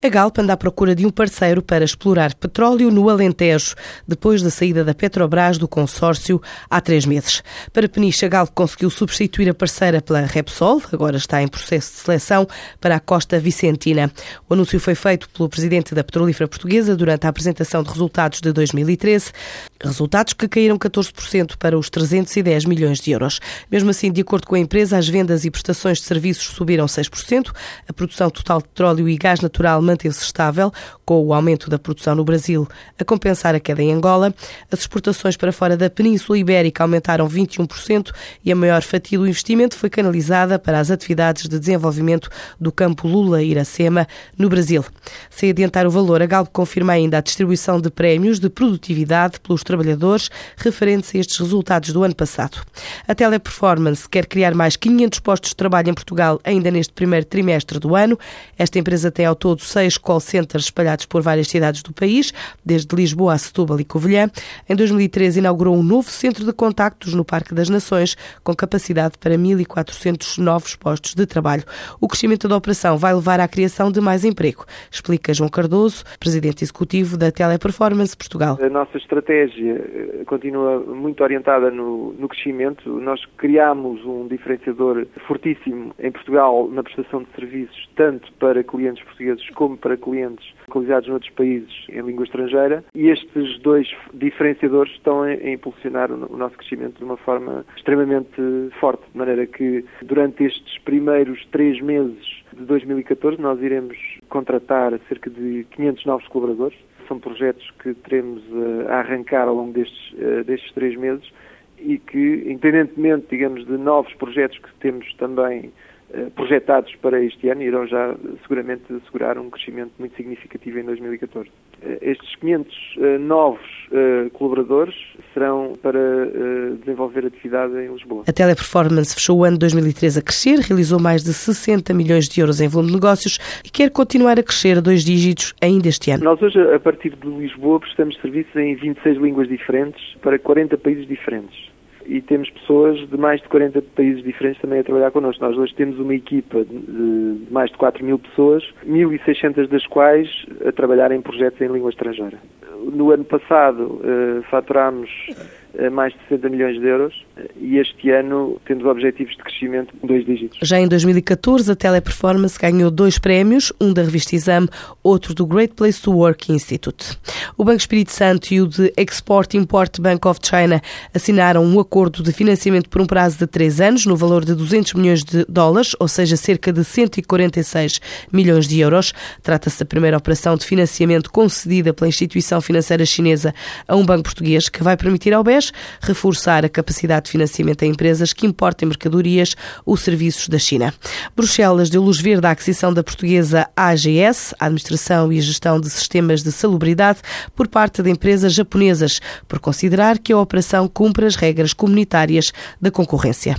A Galp anda à procura de um parceiro para explorar petróleo no Alentejo, depois da saída da Petrobras do consórcio há três meses. Para Peniche, a Galp conseguiu substituir a parceira pela Repsol, agora está em processo de seleção para a Costa Vicentina. O anúncio foi feito pelo presidente da Petrolífera Portuguesa durante a apresentação de resultados de 2013, resultados que caíram 14% para os 310 milhões de euros. Mesmo assim, de acordo com a empresa, as vendas e prestações de serviços subiram 6%, a produção total de petróleo e gás natural manteve-se estável, com o aumento da produção no Brasil a compensar a queda em Angola. As exportações para fora da Península Ibérica aumentaram 21% e a maior fatia do investimento foi canalizada para as atividades de desenvolvimento do campo Lula-Iracema, no Brasil. Sem adiantar o valor, a Galp confirma ainda a distribuição de prémios de produtividade pelos trabalhadores referentes a estes resultados do ano passado. A Teleperformance quer criar mais 500 postos de trabalho em Portugal ainda neste primeiro trimestre do ano. Esta empresa tem ao todo seis call centers espalhados por várias cidades do país, desde Lisboa a Setúbal e Covilhã. Em 2013 inaugurou um novo centro de contactos no Parque das Nações, com capacidade para 1.400 novos postos de trabalho. O crescimento da operação vai levar à criação de mais emprego, explica João Cardoso, presidente executivo da Teleperformance Portugal. A nossa estratégia eh, continua muito orientada no, no crescimento. Nós criamos um diferenciador fortíssimo em Portugal na prestação de serviços, tanto para clientes portugueses como para clientes localizados noutros países em língua estrangeira e estes dois diferenciadores estão a, impulsionar o nosso crescimento de uma forma extremamente forte, de maneira que durante estes primeiros três meses de 2014 nós iremos contratar cerca de 500 novos colaboradores. São projetos que teremos eh, a arrancar ao longo destes, eh, destes três meses e que, independentemente, digamos, de novos projetos que temos também eh, projetados para este ano irão já seguramente assegurar um crescimento muito significativo em 2014. Eh, estes 500 uh, novos colaboradores serão para uh, desenvolver atividade em Lisboa. A Teleperformance fechou o ano 2013 a crescer, realizou mais de 60 milhões de euros em volume de negócios e quer continuar a crescer a dois dígitos ainda este ano. Nós hoje, a partir de Lisboa, prestamos serviços em 26 línguas diferentes para 40 países diferentes e temos pessoas de mais de 40 países diferentes também a trabalhar connosco. Nós hoje temos uma equipa de mais de 4 mil pessoas, 1.600 das quais a trabalhar em projetos em língua estrangeira. No ano passado uh, faturámos mais de 60 milhões de euros e este ano temos objetivos de crescimento em dois dígitos. Já em 2014, a Teleperformance ganhou dois prémios, um da revista Exame, outro do Great Place to Work Institute. O Banco Espírito Santo e o de Export Import Bank of China assinaram um acordo de financiamento por um prazo de três anos, no valor de 200 milhões de dólares, ou seja, cerca de 146 milhões de euros. Trata-se da primeira operação de financiamento concedida pela instituição financeira chinesa a um banco português que vai permitir ao BES reforçar a capacidade de financiamento a empresas que importem mercadorias ou serviços da China. Bruxelas deu luz verde à aquisição da portuguesa AGS, a Administração e Gestão de Sistemas de Salubridade, por parte de empresas japonesas, por considerar que a operação cumpre as regras comunitárias da concorrência.